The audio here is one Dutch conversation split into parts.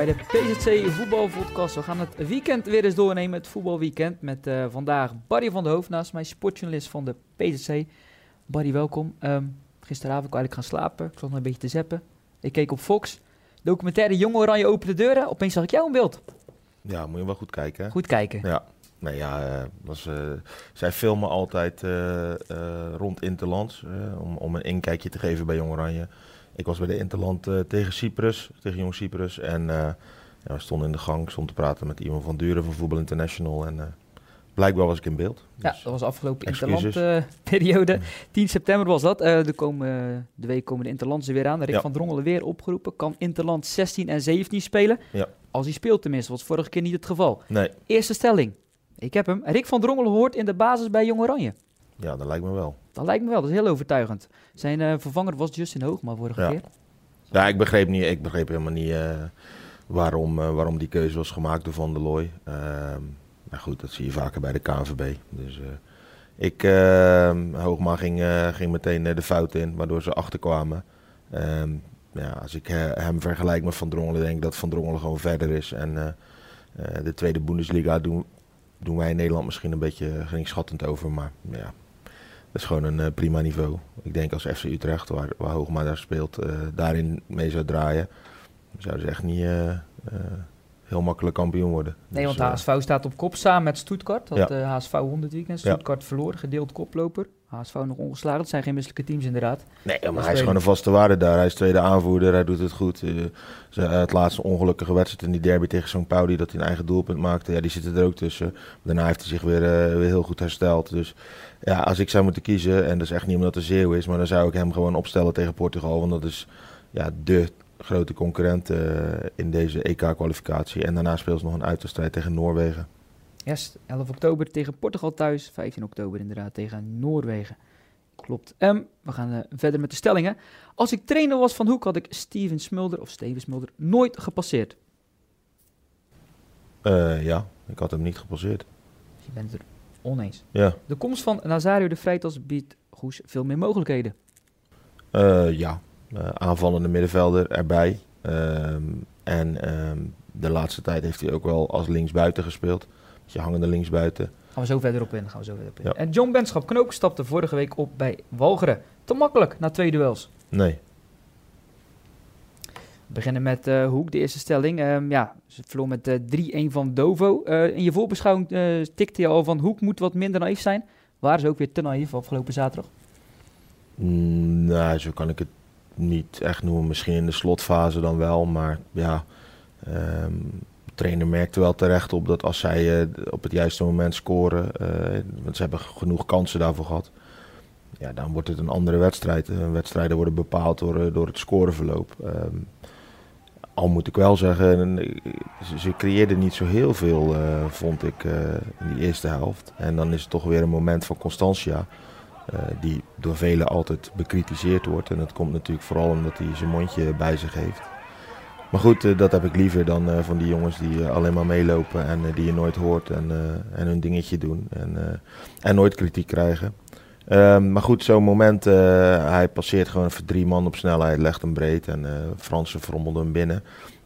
Bij de PZC Voetbalpodcast. We gaan het weekend weer eens doornemen, het voetbalweekend. Met uh, vandaag Barry van der Hoofd naast mij, sportjournalist van de PZC. Barry, welkom. Um, gisteravond kon ik eigenlijk gaan slapen. Ik zat nog een beetje te zeppen. Ik keek op Fox. Documentaire Jonge Oranje open de deuren. Opeens zag ik jou in beeld. Ja, moet je wel goed kijken. Hè? Goed kijken. Ja. Nee, ja, uh, was, uh, zij filmen altijd uh, rond Interlands om, om een inkijkje te geven bij Jong Oranje. Ik was bij de Interland tegen Cyprus, tegen Jong Cyprus. En ja, we stonden in de gang, stond te praten met iemand van Duren van Voetbal International. En blijkbaar was ik in beeld. Dus ja, dat was afgelopen Interland-periode. 10 september was dat. de, komen, de week komen de Interlands weer aan. Rick ja. van Drongelen weer opgeroepen. Kan Interland 16 en 17 spelen? Ja. Als hij speelt tenminste, was vorige keer niet het geval. Nee. Eerste stelling. Ik heb hem. Rick van Drongelen hoort in de basis bij Jong Oranje. Ja, dat lijkt me wel. Dat lijkt me wel. Dat is heel overtuigend. Zijn uh, vervanger was Justin Hoogma vorige ja. keer. Ja, ik begreep, niet, ik begreep helemaal niet uh, waarom, uh, waarom die keuze was gemaakt door Van der Looy. Ehm, maar goed, dat zie je vaker bij de KNVB. Dus ik, Hoogma ging, ging meteen de fout in, waardoor ze achterkwamen. Ehm, ja, als ik hem vergelijk met Van Drongelen, denk ik dat Van Drongelen gewoon verder is. En de tweede Bundesliga doen, doen wij in Nederland misschien een beetje geringschattend over. Maar ja, dat is gewoon een uh, prima niveau. Ik denk als FC Utrecht, waar, waar Hoogma daar speelt, uh, daarin mee zou draaien, zouden ze echt niet uh, heel makkelijk kampioen worden. Nee, dus, want HSV staat op kop samen met Stuttgart. Dat ja. HSV 100 weekend. Stuttgart verloren, gedeeld koploper. HSV nog ongeslagen. Dat zijn geen misselijke teams inderdaad. Nee, maar hij is gewoon een vaste waarde daar. Hij is tweede aanvoerder, hij doet het goed. Uh, het laatste ongelukkige wedstrijd in die derby tegen St. Pauli, dat hij een eigen doelpunt maakte, ja, die zitten er ook tussen. Daarna heeft hij zich weer, uh, weer heel goed hersteld. Dus ja, als ik zou moeten kiezen, en dat is echt niet omdat er Zeeuw is, maar dan zou ik hem gewoon opstellen tegen Portugal. Want dat is ja, de grote concurrent uh, in deze EK-kwalificatie. En daarna speelt ze nog een uitwedstrijd tegen Noorwegen. Yes, 11 oktober tegen Portugal thuis. 15 oktober inderdaad tegen Noorwegen. Klopt. Um, we gaan uh, verder met de stellingen. Als ik trainer was van Hoek, had ik Steven Smulder of Steven Smulder nooit gepasseerd. Uh, ja, ik had hem niet gepasseerd. Je bent het er oneens. Ja. De komst van Nazario de Freitas biedt Goes veel meer mogelijkheden. Uh, ja, aanvallende middenvelder erbij. Ehm, en um, de laatste tijd heeft hij ook wel als linksbuiten gespeeld je hangende linksbuiten. Gaan we zo verder op in. Gaan we zo verder op in. Ja. En John Benschap Knoop stapte vorige week op bij Walcheren. Te makkelijk na twee duels. Nee. We beginnen met uh, Hoek, de eerste stelling. Um, ja, ze verloor met uh, 3-1 van Dovo. Uh, in je voorbeschouwing tikte je al van Hoek moet wat minder naïef zijn. Waren ze ook weer te naïef afgelopen zaterdag? Mm, nou, zo kan ik het niet echt noemen. Misschien in de slotfase dan wel. Maar ja, um, trainer merkte wel terecht op dat als zij uh, op het juiste moment scoren, uh, want ze hebben genoeg kansen daarvoor gehad, ja, dan wordt het een andere wedstrijd. Uh, wedstrijden worden bepaald door, door het scoreverloop. Um, al moet ik wel zeggen, ze, ze creëerden niet zo heel veel, vond ik, in die eerste helft. En dan is het toch weer een moment van Constantia. Die door velen altijd bekritiseerd wordt. En dat komt natuurlijk vooral omdat hij zijn mondje bij zich heeft. Maar goed, uh, dat heb ik liever dan uh, van die jongens die alleen maar meelopen en die je nooit hoort en, en hun dingetje doen en, en nooit kritiek krijgen. Um, maar goed, zo'n moment, hij passeert gewoon even drie man op snelheid, legt hem breed en Fransen frommelden hem binnen.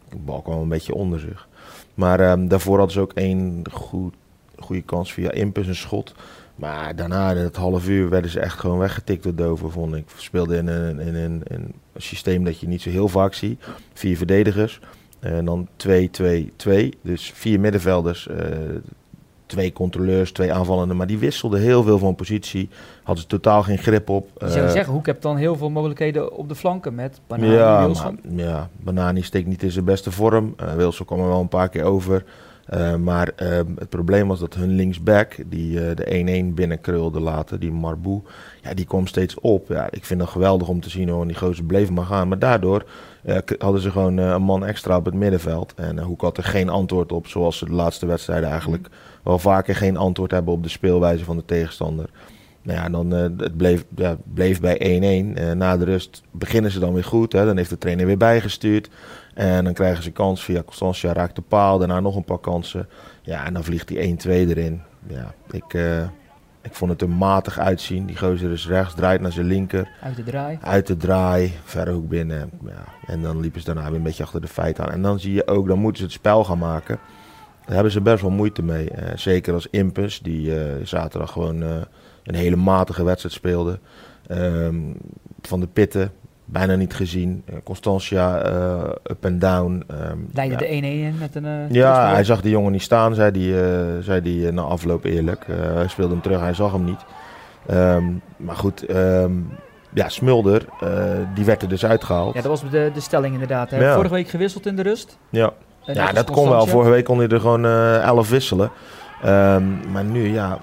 De bal kwam een beetje onder zich. Maar um, daarvoor hadden ze ook één goed, goede kans via Impus, een schot. Maar daarna, in het half uur, werden ze echt gewoon weggetikt door Dover, vond ik. Speelde in een, in, een, in een systeem dat je niet zo heel vaak ziet. Vier verdedigers. En dan 2-2-2. Dus vier middenvelders. Uh, twee controleurs, twee aanvallenden. Maar die wisselden heel veel van positie. Hadden ze totaal geen grip op. Je zou uh, zeggen, Hoek hebt dan heel veel mogelijkheden op de flanken met Banani ja, Wilson. Maar, ja, Banani steekt niet in zijn beste vorm. Uh, Wilson kwam er wel een paar keer over. Uh, maar uh, het probleem was dat hun linksback, die uh, de 1-1 binnenkrulde later, die Marboe, ja, die kwam steeds op. Ja, ik vind dat geweldig om te zien hoor, en die gozer bleef maar gaan. Maar daardoor hadden ze gewoon een man extra op het middenveld. En Hoek had er geen antwoord op, zoals ze de laatste wedstrijden eigenlijk wel vaker geen antwoord hebben op de speelwijze van de tegenstander. Nou ja, dan, het bleef, ja, bleef bij 1-1. na de rust beginnen ze dan weer goed. Hè. Dan heeft de trainer weer bijgestuurd. En dan krijgen ze kans via Constantia, raakt de paal. Daarna nog een paar kansen. Ja, en dan vliegt die 1-2 erin. Ja, ik, uh, ik vond het er matig uitzien. Die gozer is rechts, draait naar zijn linker. Uit de draai. Uit de draai, verre hoek binnen. Ja. En dan liepen ze daarna weer een beetje achter de feiten aan. En dan zie je ook, dan moeten ze het spel gaan maken. Daar hebben ze best wel moeite mee. Eh, zeker als Impus, die eh, zaterdag gewoon eh, een hele matige wedstrijd speelde. Ehm, van de Pitten, bijna niet gezien. Uh, Constantia, uh, up and down. Um, Leidde de 1-1 in met een... Uh, ja, hij zag de jongen niet staan, zei hij zei die, na afloop eerlijk. hij speelde hem terug, hij zag hem niet. Um, maar goed, um, ja, Smulder, die werd er dus uitgehaald. Ja, dat was de, de stelling inderdaad. Hè? Ja. Vorige week gewisseld in de rust. Ja, ja dat kon wel. Vorige week kon hij er gewoon 11 wisselen. maar nu, ja,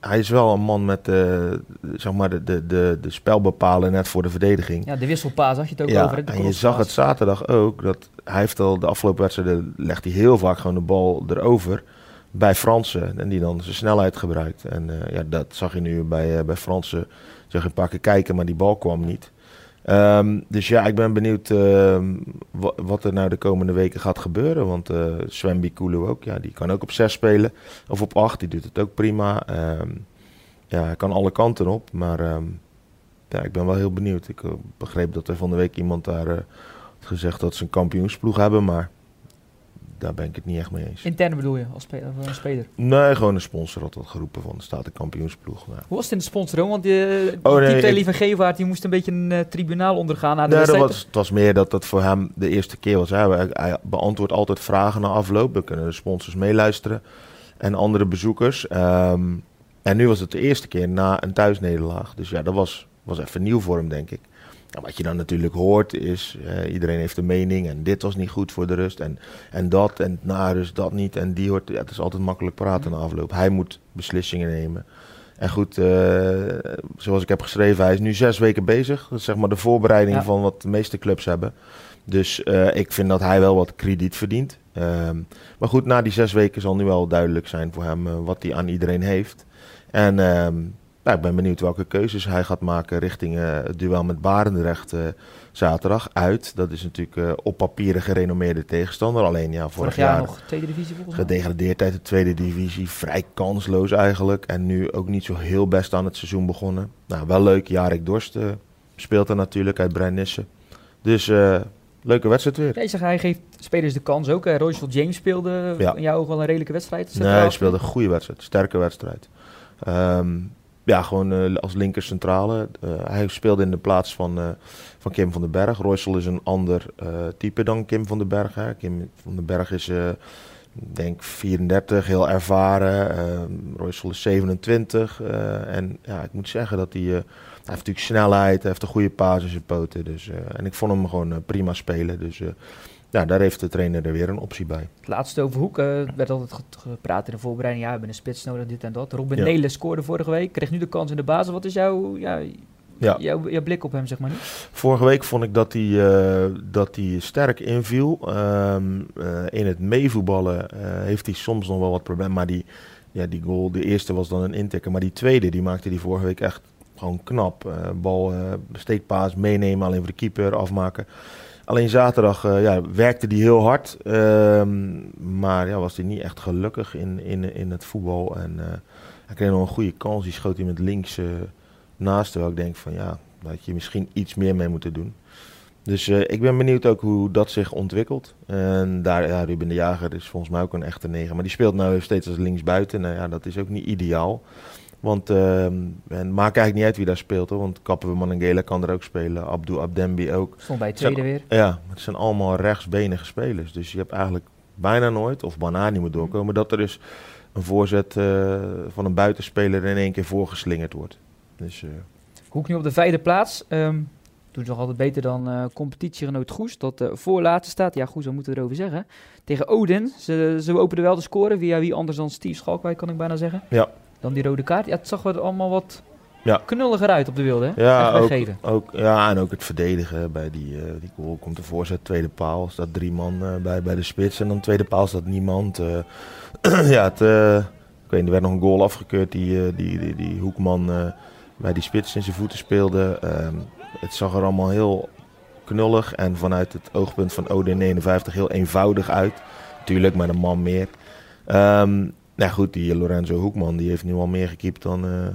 hij is wel een man met uh, zeg maar de, de, de, de spelbepalen net voor de verdediging. Ja, de wisselpaas zag je het ook ja, over. En je zag het zaterdag ook. Dat hij heeft al de afgelopen wedstrijden legt hij heel vaak gewoon de bal erover bij Fransen. En die dan zijn snelheid gebruikt. En uh, ja, dat zag je nu bij, uh, bij Fransen. Zag je een paar keer kijken, maar die bal kwam niet. Um, dus ja, ik ben benieuwd uh, wat er nou de komende weken gaat gebeuren. Want uh, Sven ook, ja, die kan ook op 6 spelen. Of op 8, die doet het ook prima. Um, ja, hij kan alle kanten op. Maar ja, ik ben wel heel benieuwd. Ik uh, begreep dat er van de week iemand daar had gezegd dat ze een kampioensploeg hebben. Maar daar ben ik het niet echt mee eens. Intern bedoel je, als speler? Als speler? Nee, gewoon een sponsor had dat geroepen van de staat de kampioensploeg. Hoe was het in de sponsor? Want die, oh, nee, Lieve Gevaart die moest een beetje een uh, tribunaal ondergaan na de nee, dat was, Het was meer dat dat voor hem de eerste keer was. Hij, hij beantwoordt altijd vragen na afloop. Dan kunnen de sponsors meeluisteren. En andere bezoekers. Um, en nu was het de eerste keer na een thuisnederlaag. Dus ja, dat was, was even nieuw voor hem, denk ik. Nou, wat je dan natuurlijk hoort is, uh, iedereen heeft een mening en dit was niet goed voor de rust en, en dat en na rust dat niet en die hoort, ja, het is altijd makkelijk praten na afloop. Hij moet beslissingen nemen. En goed, uh, zoals ik heb geschreven, hij is nu zes weken bezig. Dat is zeg maar de voorbereiding ja. van wat de meeste clubs hebben. Dus uh, ik vind dat hij wel wat krediet verdient. Um, maar goed, na die zes weken zal nu wel duidelijk zijn voor hem wat hij aan iedereen heeft. En um, nou, ik ben benieuwd welke keuzes hij gaat maken richting uh, het duel met Barendrecht uh, zaterdag uit. Dat is natuurlijk uh, op papier een gerenommeerde tegenstander. Alleen ja, vorig, vorig jaar, jaar, nog tweede divisie volgens mij. Gedegradeerd uit de tweede divisie. Vrij kansloos eigenlijk. En nu ook niet zo heel best aan het seizoen begonnen. Nou, wel leuk. Jarek Dorst speelt er natuurlijk uit Brennisse. Dus leuke wedstrijd weer. Ja, zeg, hij geeft spelers de kans ook. Royce James speelde ja. in jouw wel een redelijke wedstrijd. Nee, hij speelde een goede wedstrijd. Sterke wedstrijd. Um, ja, gewoon uh, als linker centrale. Uh, hij speelde in de plaats van, uh, van Kim van den Berg. Roysel is een ander type dan Kim van den Berg. Hè. Kim van den Berg is, denk 34, heel ervaren. Roysel is 27. en ja, ik moet zeggen dat hij... hij heeft natuurlijk snelheid, hij heeft een goede paas in zijn poten. Dus, en ik vond hem gewoon prima spelen. Dus ja, daar heeft de trainer er weer een optie bij. Het laatste over Hoek. Uh, werd altijd gepraat in de voorbereiding. Ja, we hebben een spits nodig, dit en dat. Robin ja. Nelen scoorde vorige week. Kreeg nu de kans in de basis. Wat is jouw, ja, ja. Jouw, jouw blik op hem, zeg maar? Vorige week vond ik dat hij, uh, dat hij sterk inviel. Um, uh, in het meevoetballen heeft hij soms nog wel wat problemen. Maar die, ja, die goal, de eerste was dan een intikker. Maar die tweede, die maakte hij vorige week echt gewoon knap. bal, steekpaas, meenemen, alleen voor de keeper, afmaken. Alleen zaterdag uh, ja, werkte hij heel hard. Uh, maar ja, was hij niet echt gelukkig in, in, in het voetbal. En uh, hij kreeg nog een goede kans. Die schoot hij met links uh, naast. Terwijl ik denk van ja, dat je misschien iets meer mee moeten doen. Dus ik ben benieuwd ook hoe dat zich ontwikkelt. En daar, ja, Ruben de Jager is volgens mij ook een echte negen. Maar die speelt nu steeds als linksbuiten. Nou ja, dat is ook niet ideaal. Want uh, het maakt eigenlijk niet uit wie daar speelt hoor. Want Kappen Manangela kan er ook spelen. Abdou Abdembi ook. Stond bij tweede weer. Ja, het zijn allemaal rechtsbenige spelers. Dus je hebt eigenlijk bijna nooit, of Banani moet doorkomen, dat er dus een voorzet uh, van een buitenspeler in één keer voorgeslingerd wordt. Dus, uh, Hoek nu op de vijfde plaats. Um, doet nog altijd beter dan uh, competitiegenoot Goes. Dat uh, voorlaatste staat. Ja, Goes, wat moeten we erover zeggen? Tegen Odin. Ze, ze openen wel de score. Via wie anders dan Steve Schalkwijk, kan ik bijna zeggen. Ja. Dan die rode kaart. Ja, het zag er allemaal wat ja. knulliger uit op de wilde. Hè? Ja, ook, ook, ja, en ook het verdedigen. Bij die, uh, die goal komt de voorzet, tweede paal. Staat drie man uh, bij, bij de spits. En dan tweede paal staat niemand. Uh, ja, het, ik weet, er werd nog een goal afgekeurd. Die, die, die, die, hoekman bij die spits in zijn voeten speelde. Ehm, het zag er allemaal heel knullig. En vanuit het oogpunt van OD 59 heel eenvoudig uit. Tuurlijk, met een man meer. Um, nou goed, die Lorenzo Hoekman die heeft nu al meer gekiept dan, uh,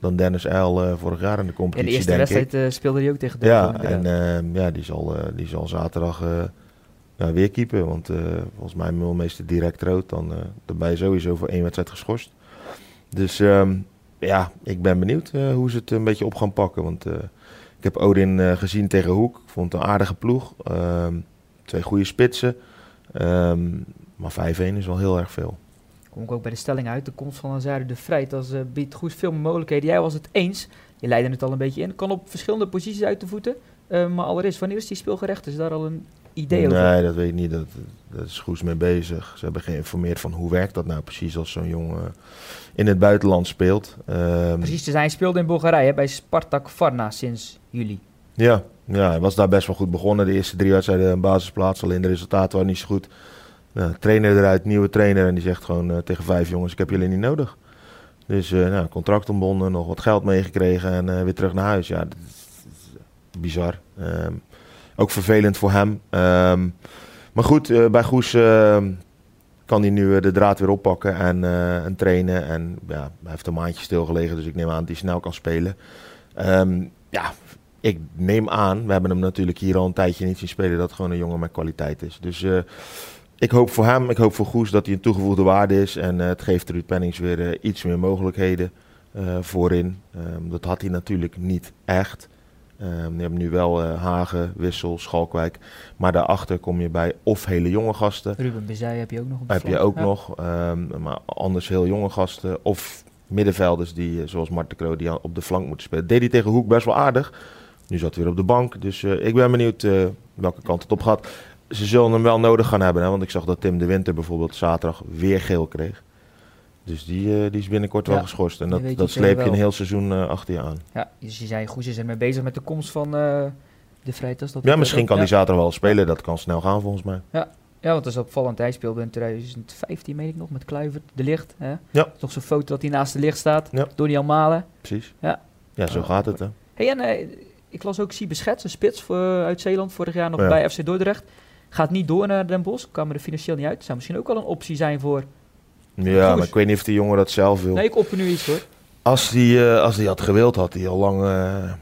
dan Dennis Eil uh, vorig jaar in de competitie. In de eerste wedstrijd uh, speelde hij ook tegen Dortmund. Ja, en ehm, ja, die, zal, die zal zaterdag ja, weer keepen. Want volgens mij meester direct rood. Dan, dan ben je sowieso voor één wedstrijd geschorst. Dus um, ja, ik ben benieuwd hoe ze het een beetje op gaan pakken. Want ik heb Odin gezien tegen Hoek. Ik vond het een aardige ploeg. Um, twee goede spitsen. Um, maar 5-1 is wel heel erg veel. Kom ik ook bij de stelling uit. De komst van Azaru de Vrijt als, uh, biedt goed veel mogelijkheden. Jij was het eens. Je leidde het al een beetje in. Kan op verschillende posities uit de voeten. Uh, maar allereerst, wanneer is die speelgerecht? Is daar al een idee over? Nee, dat weet ik niet. Dat, dat is goed mee bezig. Ze hebben geïnformeerd van hoe werkt dat nou precies als zo'n jongen in het buitenland speelt. Um, precies te zijn, speelde in Bulgarije bij Spartak Varna sinds juli. Ja, ja, hij was daar best wel goed begonnen. De eerste drie wedstrijden een basisplaats. Alleen de resultaten waren niet zo goed. Nou, trainer eruit, nieuwe trainer. En die zegt gewoon uh, tegen vijf jongens, ik heb jullie niet nodig. Dus uh, nou, contract ontbonden, nog wat geld meegekregen en uh, weer terug naar huis. Ja, dat is, bizar. Um, ook vervelend voor hem. Um, maar goed, bij Goes ehm, kan hij nu de draad weer oppakken en, en trainen. En ja, hij heeft een maandje stilgelegen, dus ik neem aan dat hij snel kan spelen. ja, ik neem aan, we hebben hem natuurlijk hier al een tijdje niet zien spelen, dat gewoon een jongen met kwaliteit is. Dus ik hoop voor hem, ik hoop voor Goes dat hij een toegevoegde waarde is. En uh, het geeft Ruud Pennings weer uh, iets meer mogelijkheden uh, voorin. Um, dat had hij natuurlijk niet echt. Um, je hebt nu wel Hagen, Wissel, Schalkwijk. Maar daarachter kom je bij of hele jonge gasten. Ruben Bezij heb je ook nog op Heb je ook ja. nog. Um, maar anders heel jonge gasten. Of middenvelders die, zoals Marten Kroo, die op de flank moeten spelen. Deed hij tegen Hoek best wel aardig. Nu zat hij weer op de bank. Dus ik ben benieuwd welke kant het op gaat ze zullen hem wel nodig gaan hebben. Hè? Want ik zag dat Tim de Winter bijvoorbeeld zaterdag weer geel kreeg. Dus die, uh, die is binnenkort ja, wel geschorst. En dat, dat sleep je een heel seizoen uh, achter je aan. Ja, dus je zei goed, ze zijn mee bezig met de komst van uh, de Vrijtas. Ja, misschien kan ja. die zaterdag wel spelen. Dat kan snel gaan volgens mij. Ja, ja want dat is opvallend. Hij speelde in 2015, meen ik nog, met Kluivert, de licht. Hè? Ja. Toch zo'n foto dat hij naast de licht staat. Ja. Door die Malen. Precies. Ja, ja zo gaat het. Hè. Hey, en ik las ook Siebe Schets, een spits voor, uit Zeeland, vorig jaar nog bij FC Dordrecht. Gaat niet door naar Den Bosch, kan er financieel niet uit. Zou misschien ook wel een optie zijn voor. Ja, maar ik weet niet of die jongen dat zelf wil. Nee, ik opper nu iets hoor. Als die, uh, als die had gewild, had hij al lang uh,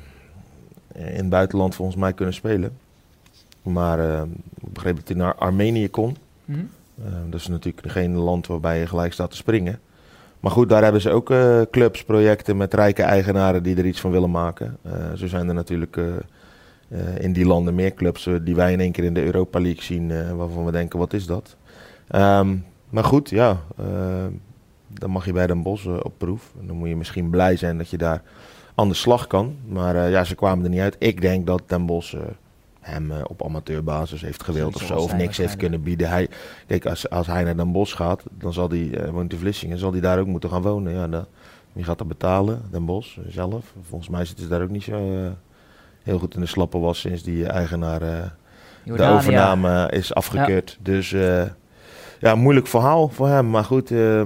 in het buitenland volgens mij kunnen spelen. Maar uh, ik begreep dat hij naar Armenië kon. Mm -hmm. dat is natuurlijk geen land waarbij je gelijk staat te springen. Maar goed, daar hebben ze ook clubs, projecten met rijke eigenaren die er iets van willen maken. zo zijn er natuurlijk in die landen meer clubs uh, die wij in één keer in de Europa League zien, uh, waarvan we denken, wat is dat? Um, maar goed, ja, dan mag je bij Den Bosch op proef. En dan moet je misschien blij zijn dat je daar aan de slag kan. Maar ja, ze kwamen er niet uit. Ik denk dat Den Bosch hem op amateurbasis heeft gewild of zo, of niks heeft kunnen bieden. Hij, kijk, als, als hij naar Den Bosch gaat, dan zal hij, woont in Vlissingen, zal hij daar ook moeten gaan wonen. Ja, dan, wie gaat dat betalen? Den Bosch zelf? Volgens mij zitten ze daar ook niet zo heel goed in de slappen was sinds die eigenaar uh, de overname is afgekeurd. Ja. Dus uh, ja, moeilijk verhaal voor hem. Maar goed, uh,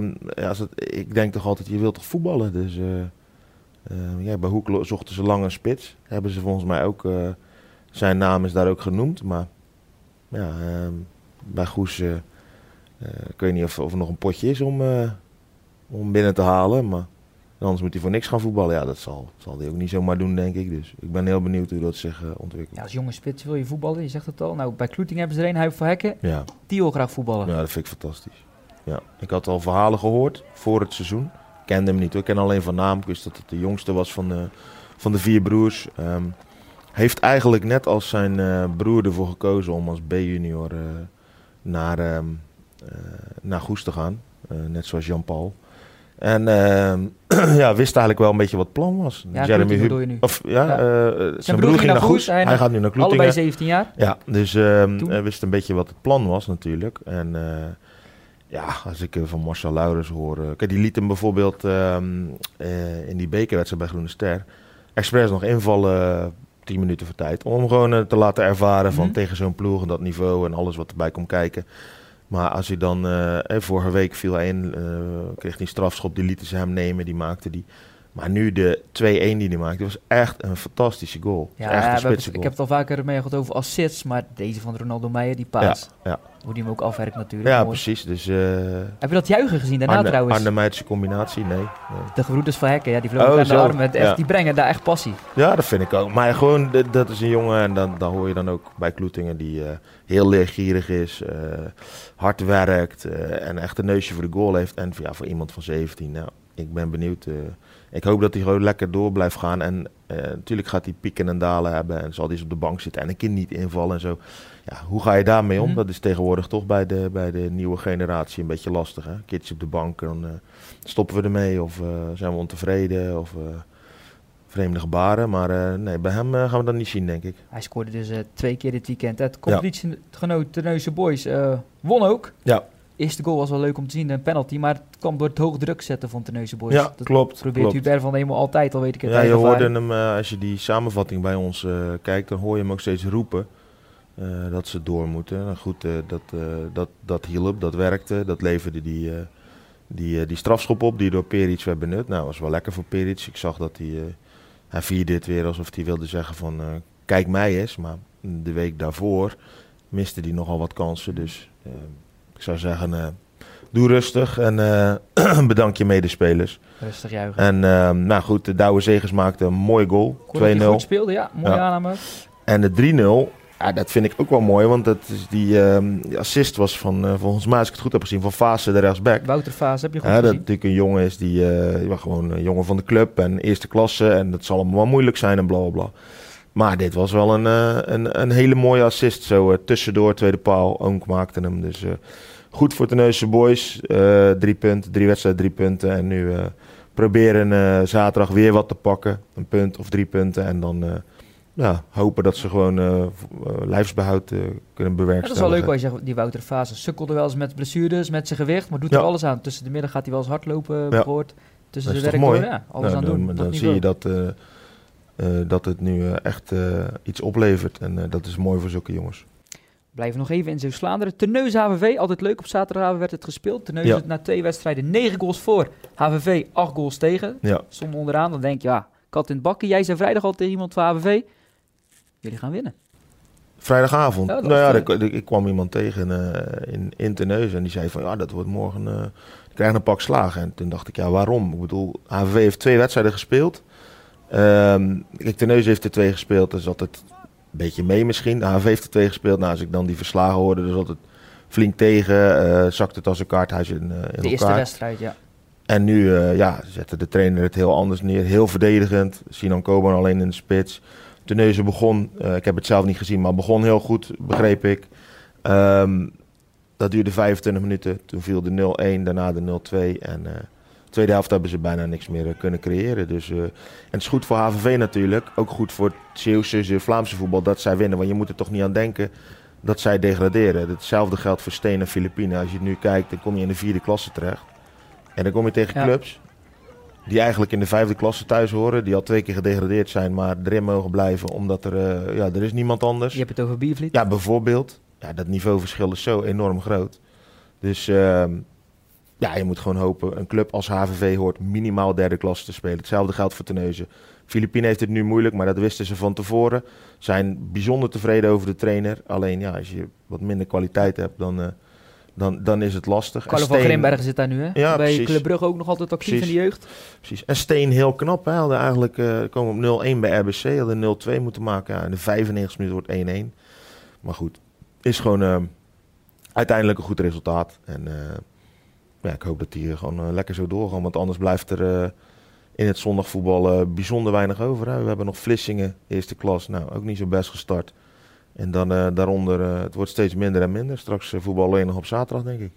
als het, ik denk toch altijd, je wilt toch voetballen. Dus ja, bij Hoek zochten ze lang een spits. Hebben ze volgens mij ook, zijn naam is daar ook genoemd. Maar ja, ehm, bij Goes, ik weet niet of, of er nog een potje is om, om binnen te halen. Maar anders moet hij voor niks gaan voetballen. Ja, dat zal, zal hij ook niet zomaar doen, denk ik. Dus ik ben heel benieuwd hoe dat zich uh, ontwikkelt. Ja, als jonge spits wil je voetballen, je zegt het al. Nou, bij Kloeting hebben ze er een, Huip van Hekken. Ja. Die wil graag voetballen. Ja, dat vind ik fantastisch. Ja, ik had al verhalen gehoord voor het seizoen. Ik kende hem niet hoor, ik ken alleen van naam. Ik wist dat het de jongste was van de, van de vier broers. Um, heeft eigenlijk net als zijn uh, broer ervoor gekozen om als B-junior uh, naar, um, naar Goes te gaan. net zoals Jean-Paul. En uh, ja, wist eigenlijk wel een beetje wat het plan was. Ja, Jeremy Hu je nu. Of, ja, ja. Uh, zijn, zijn, broer ging naar Goes. Hij, hij, gaat nu naar Kloetingen. Allebei 17 jaar. Ja, dus uh, hij wist een beetje wat het plan was natuurlijk. En eh, ja, als ik van Marcel Laurens hoor... kijk, die liet hem bijvoorbeeld ehm, in die bekerwedstrijd bij Groene Ster... expres nog invallen 10 minuten voor tijd. Om gewoon te laten ervaren mm -hmm. van mhm. tegen zo'n ploeg en dat niveau en alles wat erbij komt kijken... Maar als hij dan, uh, vorige week viel hij in, uh, kreeg hij een strafschop, die lieten ze hem nemen, die maakte die. Maar nu de 2-1 die hij maakte, was echt een fantastische goal. Ja, echt een spitse ik heb het al vaker mee gehad over assists, maar deze van Ronaldo Meijer, die paas, ja. hoe die hem ook afwerkt natuurlijk. Ja, mooi. precies. Dus eh Heb je dat juichen gezien daarna Arne, trouwens? Arnhem-Meidse combinatie, nee. nee. De gebroeders van Hekken, ja, die vlogen Oh, aan de armen. Echt, ja. Die brengen daar echt passie. Ja, dat vind ik ook. Maar gewoon, dat is een jongen, en dan, dan hoor je dan ook bij Kloetingen, die eh, heel leergierig is, eh, hard werkt en echt een neusje voor de goal heeft. En ja, voor iemand van 17, nou, ik ben benieuwd. Ik hoop dat hij gewoon lekker door blijft gaan. En eh, natuurlijk gaat hij pieken en dalen hebben en zal hij eens op de bank zitten en een keer niet invallen en zo. Ja, hoe ga je daarmee om? Mhm. Dat is tegenwoordig toch bij de, bij de nieuwe generatie een beetje lastig. Hè? Keertje op de bank, dan eh, stoppen we ermee of eh, zijn we ontevreden of... vreemde gebaren. Maar nee, bij hem gaan we dat niet zien, denk ik. Hij scoorde dus twee keer dit weekend. Het competitiegenoot Terneuzen Boys won ook. Ja. Eerste goal was wel leuk om te zien, een penalty. Maar het kwam door het hoog druk zetten van Terneuzen Boys. ja, dat klopt. probeert klopt. Hubert van Hemel altijd, al weet ik het. Ja, je hoorde hem, eh, als je die samenvatting bij ons eh, kijkt, dan hoor je hem ook steeds roepen eh, dat ze door moeten. Nou goed, dat, dat, dat hielp, dat werkte, dat leverde die, die, die strafschop op die door Peric werd benut. Nou, was wel lekker voor Peric. Ik zag dat hij, hij vierde dit weer alsof hij wilde zeggen van, kijk mij eens. Maar de week daarvoor miste hij nogal wat kansen. Dus ik zou zeggen, eh, doe rustig en eh, bedank je medespelers. Rustig juichen. En ehm, nou goed, de Douwe Zegers maakte een mooi goal. Ik hoorde dat hij 2-0. goed speelde, ja. Mooie Ja. aanname. En de 3-0, ja, dat vind ik ook wel mooi. Want dat is die, ehm, die assist was van, eh, volgens mij als ik het goed heb gezien, van Fase de rechtsback. Wouter Vaas, heb je goed Ja, dat gezien? natuurlijk een jongen is die, ja, gewoon een jongen van de club en eerste klasse. En dat zal allemaal wel moeilijk zijn en bla bla bla. Maar dit was wel een, een, een hele mooie assist. Zo tussendoor, tweede paal. Oonk maakte hem. Dus goed voor Terneuzen Boys. Eh, drie punten, drie wedstrijden, drie punten. En nu eh, proberen eh, zaterdag weer wat te pakken. Een punt of drie punten. En dan ja, hopen dat ze gewoon eh, eh, lijfsbehoud eh, kunnen Ja, dat is bewerkstelligen. wel leuk wat je zegt. Die Wouter Vaas sukkelde wel eens met blessures, met zijn gewicht. Maar doet Ja. er alles aan. Tussen de middag gaat hij wel eens hardlopen, bijvoorbeeld. Tussen Dat zijn is werk door, ja, alles Nou, aan dan doen. dan zie je dat, dat het nu echt iets oplevert. En dat is mooi voor zulke jongens. Blijven nog even in Zeeuws-Vlaanderen. Terneuzen HVV, altijd leuk. Op zaterdagavond werd het gespeeld. Terneuzen Ja. na twee wedstrijden 9 goals voor. HVV 8 goals tegen. Ja. Stond onderaan. Dan denk je, ja, kat in het bakkie. Jij zei vrijdag al tegen iemand van HVV. Jullie gaan winnen. Vrijdagavond. Ja, nou ja, ik, kwam iemand tegen eh, in, in Terneuzen en die zei van ja, dat wordt morgen. eh ik krijg een pak slagen. En toen dacht ik, ja, waarom? Ik bedoel, HVV heeft twee wedstrijden gespeeld. Ehm kijk, heeft er twee gespeeld. Dat is altijd beetje mee misschien. De HVV heeft er twee gespeeld. Nou, als ik dan die verslagen hoorde, dus altijd flink tegen. eh zakt het als een kaarthuis in, eh, in De eerste elkaar. wedstrijd, ja. En nu eh, ja, zette de trainer het heel anders neer. Heel verdedigend. Sinan Koban alleen in de spits. Terneuzen begon, ik heb het zelf niet gezien, maar begon heel goed, begreep ik. Ehm, dat duurde 25 minuten. Toen viel de 0-1, daarna de 0-2. En tweede helft hebben ze bijna niks meer eh, kunnen creëren. Dus, eh, en het is goed voor HVV natuurlijk. Ook goed voor het Zeeuwse, Zeeuw- Vlaamse voetbal dat zij winnen. Want je moet er toch niet aan denken dat zij degraderen. Hetzelfde geldt voor Steen en Filipina. Als je nu kijkt, dan kom je in de vierde klasse terecht. En dan kom je tegen Ja. clubs die eigenlijk in de vijfde klasse thuis horen. Die al twee keer gedegradeerd zijn, maar erin mogen blijven. Omdat er, eh, ja, er is niemand anders. Je hebt het over Biervliet. Ja, bijvoorbeeld. Ja, dat niveauverschil is zo enorm groot. Dus ehm, ja, je moet gewoon hopen. Een club als HVV hoort minimaal derde klasse te spelen. Hetzelfde geldt voor Terneuzen. Filipine heeft het nu moeilijk, maar dat wisten ze van tevoren. Zijn bijzonder tevreden over de trainer. Alleen ja, als je wat minder kwaliteit hebt, dan, eh, dan, dan is het lastig. Carlo van Steen- Grimbergen zit daar nu, hè? Ja, Bij precies. Club Brugge ook nog altijd actief Precies. in de jeugd. Precies. En Steen heel knap. Hij hadden eigenlijk eh komen op 0-1 bij RBC. Hadden 0-2 moeten maken. Ja, in de 95 minuten wordt 1-1. Maar goed, is gewoon eh, uiteindelijk een goed resultaat. En ja, ik hoop dat die gewoon eh, lekker zo doorgaan. Want anders blijft er eh, in het zondagvoetbal eh, bijzonder weinig over. Hè. We hebben nog Vlissingen, eerste klas. Nou, ook niet zo best gestart. En dan daaronder, het wordt steeds minder en minder. Straks voetbal alleen nog op zaterdag, denk ik.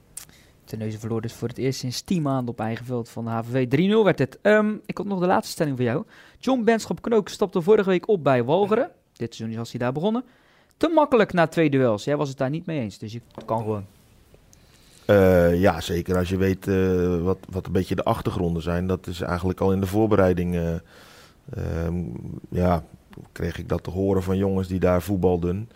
Terneuzen verloor dus voor het eerst sinds 10 maanden op eigen veld van de HVV. 3-0 werd het. Ehm, ik had nog de laatste stelling voor jou. John Benschop Knook stapte vorige week op bij Walcheren. Dit seizoen was hij daar begonnen. Te makkelijk na twee duels. Jij was het daar niet mee eens, dus je kan gewoon. Eh, ja, zeker als je weet eh, wat, wat een beetje de achtergronden zijn. Dat is eigenlijk al in de voorbereiding. eh, ehm, ja, kreeg ik dat te horen van jongens die daar voetbalden.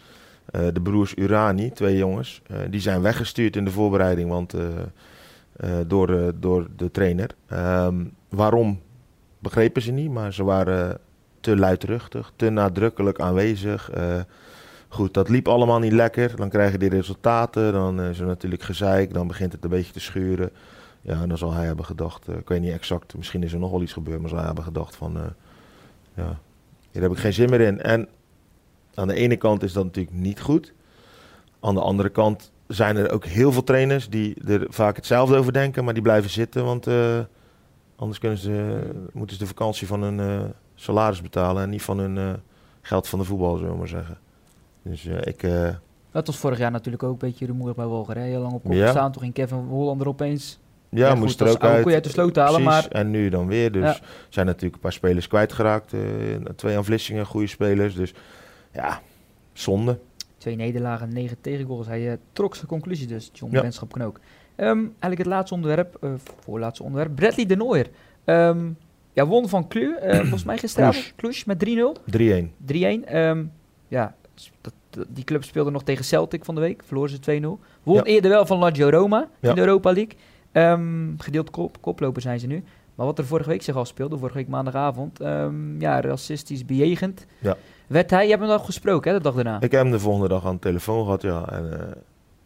De broers Urani, twee jongens, die zijn weggestuurd in de voorbereiding want, door, door de trainer. Ehm, waarom? begrepen ze niet, maar ze waren te luidruchtig, te nadrukkelijk aanwezig. Goed, dat liep allemaal niet lekker. Dan krijg je die resultaten, dan is er natuurlijk gezeik, dan begint het een beetje te schuren. Ja, en dan zal hij hebben gedacht, ik weet niet exact, misschien is er nog wel iets gebeurd, maar zal hij hebben gedacht van, ja, hier heb ik geen zin meer in. En aan de ene kant is dat natuurlijk niet goed. Aan de andere kant zijn er ook heel veel trainers die er vaak hetzelfde over denken, maar die blijven zitten. Want uh, anders kunnen ze, moeten ze de vakantie van hun salaris betalen en niet van hun geld van de voetbal, zullen we maar zeggen. Dus ik. dat was vorig jaar natuurlijk ook een beetje rumoerig bij Wolgerij. Lang op kop ja. staan. Toen ging Kevin Hollander opeens. Ja, ja moest er ook uit. kon je uit de sloot halen, maar... En nu dan weer. Dus ja. zijn natuurlijk een paar spelers kwijtgeraakt. twee aan Vlissingen, goede spelers. Dus ja, zonde. Twee nederlagen, negen tegengoals. Hij uh, trok zijn conclusie dus, John ja. Benschap Knook. Um, eigenlijk het laatste onderwerp, uh, voorlaatste onderwerp. Bradley de Nooier. Um, ja, won van uh, volgens mij gisteravond. Cluj met 3-0. 3-1. 3-1. Um, ja, dat, die club speelde nog tegen Celtic van de week. Verloren ze 2-0. Won ja. eerder wel van Lazio Roma in de Europa League. Um, gedeeld kop, koploper zijn ze nu. Maar wat er vorige week zich al speelde, vorige week maandagavond, um, ja, racistisch bejegend. Ja. Werd hij, je hebt hem al gesproken hè, de dag daarna? Ik heb hem de volgende dag aan de telefoon gehad, ja. En uh,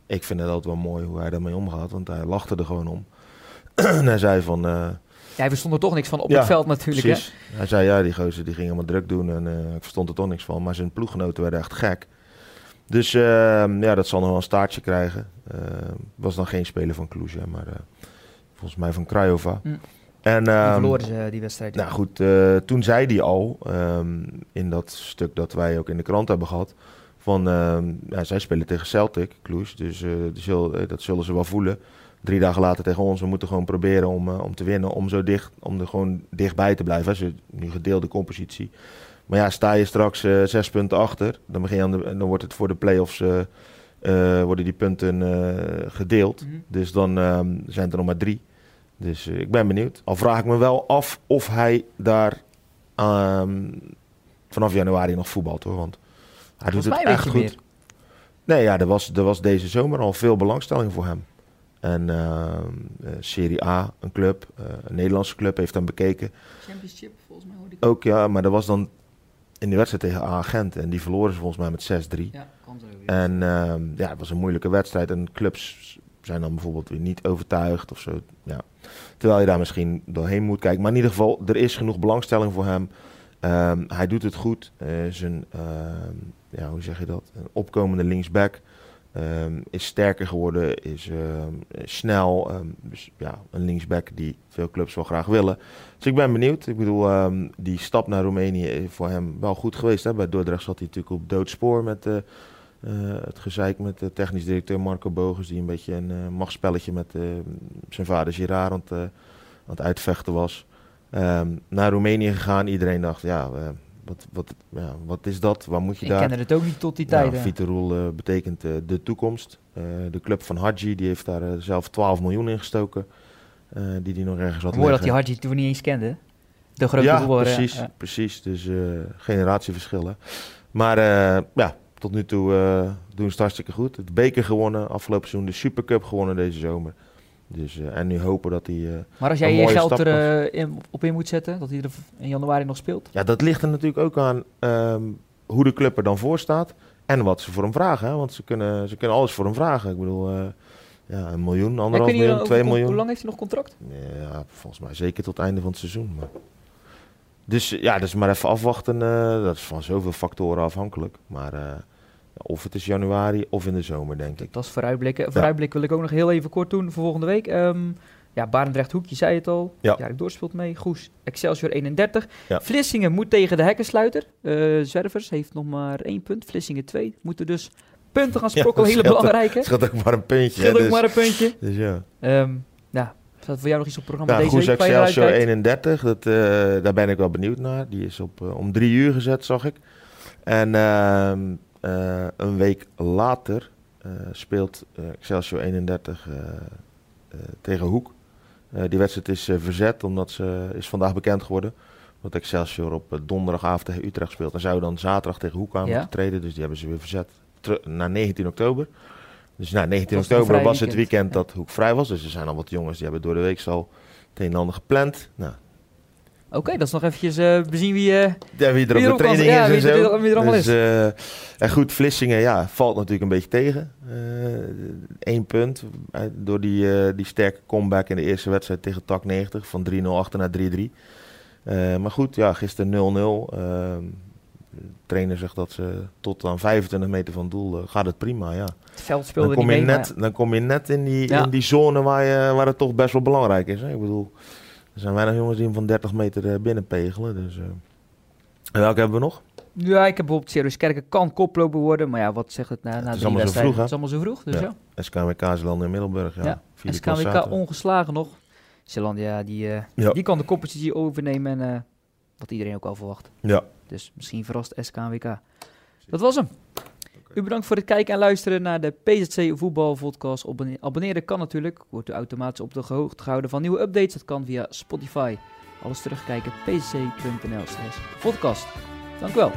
ik vind het altijd wel mooi hoe hij daarmee omgaat, want hij lachte er gewoon om. en hij zei van... Uh, ja, we stonden toch niks van op ja, het veld natuurlijk. Hè? Hij zei, ja, die gozer die ging helemaal druk doen en uh, ik verstond er toch niks van. Maar zijn ploeggenoten werden echt gek. Dus ja, dat zal nog wel een staartje krijgen. was dan geen speler van Cluj, maar volgens mij van Krajova. Mm. En, um, verloren ze die wedstrijd. Nou goed, uh, toen zei hij al, um, in dat stuk dat wij ook in de krant hebben gehad, van ja, zij spelen tegen Celtic, Cluj, dus uh, zullen, dat zullen ze wel voelen. Drie dagen later tegen ons, we moeten gewoon proberen om, uh, om te winnen, om zo dicht, om er gewoon dichtbij te blijven. Ze nu gedeelde compositie. Maar ja, sta je straks zes punten achter, dan, begin je aan de, dan wordt het voor de play-offs, worden die punten gedeeld. Mm -hmm. Dus dan zijn er nog maar drie. Dus ik ben benieuwd. Al vraag ik me wel af of hij daar um, vanaf januari nog voetbalt hoor. Want hij doet het echt goed. Meer. Nee, ja, er was, er was deze zomer al veel belangstelling voor hem. En uh, Serie A, een club, uh, een Nederlandse club, heeft hem bekeken. Championship, volgens mij hoorde ik. Ook ja, maar dat was dan in de wedstrijd tegen Agent. En die verloren ze volgens mij met 6-3. Ja. En uh, ja, het was een moeilijke wedstrijd. En clubs zijn dan bijvoorbeeld weer niet overtuigd of zo. Ja. Terwijl je daar misschien doorheen moet kijken. Maar in ieder geval, er is genoeg belangstelling voor hem. Um, hij doet het goed. Uh, zijn, uh, ja, hoe zeg je dat? Een opkomende linksback. Um, is sterker geworden, is uh, snel. dus ja, een linksback die veel clubs wel graag willen. Dus ik ben benieuwd. Ik bedoel, die stap naar Roemenië is voor hem wel goed geweest. Hè? Bij Dordrecht zat hij natuurlijk op doodspoor met uh, het gezeik met de technisch directeur Marco Bogus, die een beetje een uh, machtspelletje met zijn vader Girard aan aan het uitvechten was. Naar Roemenië gegaan, iedereen dacht, ja, wat, wat, ja, wat is dat? Waar moet je Ik daar? Ik kende het ook niet tot die tijd. Ja, Viterol betekent de toekomst. de club van Hadji, die heeft daar zelf 12 miljoen in gestoken. die die nog ergens had Mooi dat die Hadji toen niet eens kende. De grote ja, precies, ja. precies. Dus generatieverschillen. Maar ja, tot nu toe doen ze het hartstikke goed. Het beker gewonnen afgelopen seizoen, de Supercup gewonnen deze zomer. Dus, uh, en nu hopen dat hij. Uh, maar als jij je geld er in, op in moet zetten, dat hij er in januari nog speelt? Ja, dat ligt er natuurlijk ook aan um, hoe de club er dan voor staat. En wat ze voor hem vragen. Hè? Want ze kunnen, ze kunnen alles voor hem vragen. Ik bedoel, ja, een miljoen, anderhalf miljoen, twee miljoen. Hoe lang heeft hij nog contract? Ja, volgens mij zeker tot het einde van het seizoen. Maar... Dus ja, dus maar even afwachten. dat is van zoveel factoren afhankelijk. Maar of het is januari of in de zomer, denk ik. Dat is vooruitblikken. Vooruitblik wil ik ook nog heel even kort doen voor volgende week. Um, ja, Barendrecht Hoek, je zei het al. Ja. ja doorspeelt mee. Goes, Excelsior 31. Ja. Vlissingen moet tegen de hekkensluiter. Uh, Zwervers heeft nog maar één punt. Vlissingen 2. Moeten dus punten gaan sprokkelen. Ja, hele belangrijke. Het gaat ook maar een puntje. Het ook dus, maar een puntje. Dus ja. Um, ja, staat voor jou nog iets op het programma nou, deze Goes week? Excelsior 31, dat, uh, daar ben ik wel benieuwd naar. Die is op, uh, om drie uur gezet, zag ik. En... Uh, uh, een week later uh, speelt uh, Excelsior 31 tegen Hoek. die wedstrijd is verzet omdat ze is vandaag bekend geworden. Dat Excelsior op donderdagavond tegen Utrecht speelt. En zou dan zaterdag tegen Hoek aan ja. moeten treden. Dus die hebben ze weer verzet naar 19 oktober. Dus na nou, 19 was oktober was het weekend dat Hoek vrij was. Dus er zijn al wat jongens die hebben door de week al het een en ander gepland. Nou, Oké, dat is nog eventjes uh, bezien wie, uh, ja, wie er op de training is en zo. Wie er, allemaal dus, is. Uh, en goed, Vlissingen ja, valt natuurlijk een beetje tegen. Eén punt door die, die sterke comeback in de eerste wedstrijd tegen TAC 90. Van 3-0 achter naar 3-3. maar goed, ja, gisteren 0-0. Ehm, de trainer zegt dat ze tot aan 25 meter van doel gaat het prima, ja. Het veld speelde dan kom je net, Dan kom je net in die, in die zone waar, je, waar het toch best wel belangrijk is. Hè? Ik bedoel... Er zijn weinig jongens die hem van 30 meter uh, binnenpegelen. Dus, uh. En welke hebben we nog? Ja, ik heb bijvoorbeeld Sirius Kerken kan koploper worden. Maar ja, wat zegt het na, na het is allemaal zo vroeg, Het is allemaal zo vroeg, dus ja. ja. SKWK Zeeland in Middelburg, ja. ja. SKWK ongeslagen nog. Zeeland, ja, die, uh, ja. die kan de competitie overnemen en wat iedereen ook al verwacht. Ja. Dus misschien verrast SKWK. Dat was hem. U bedankt voor het kijken en luisteren naar de PZC Voetbal Podcast. Abonneren kan natuurlijk. Wordt u automatisch op de hoogte gehouden van nieuwe updates. Dat kan via Spotify. Alles terugkijken pzc.nl slash podcast. Dank u wel.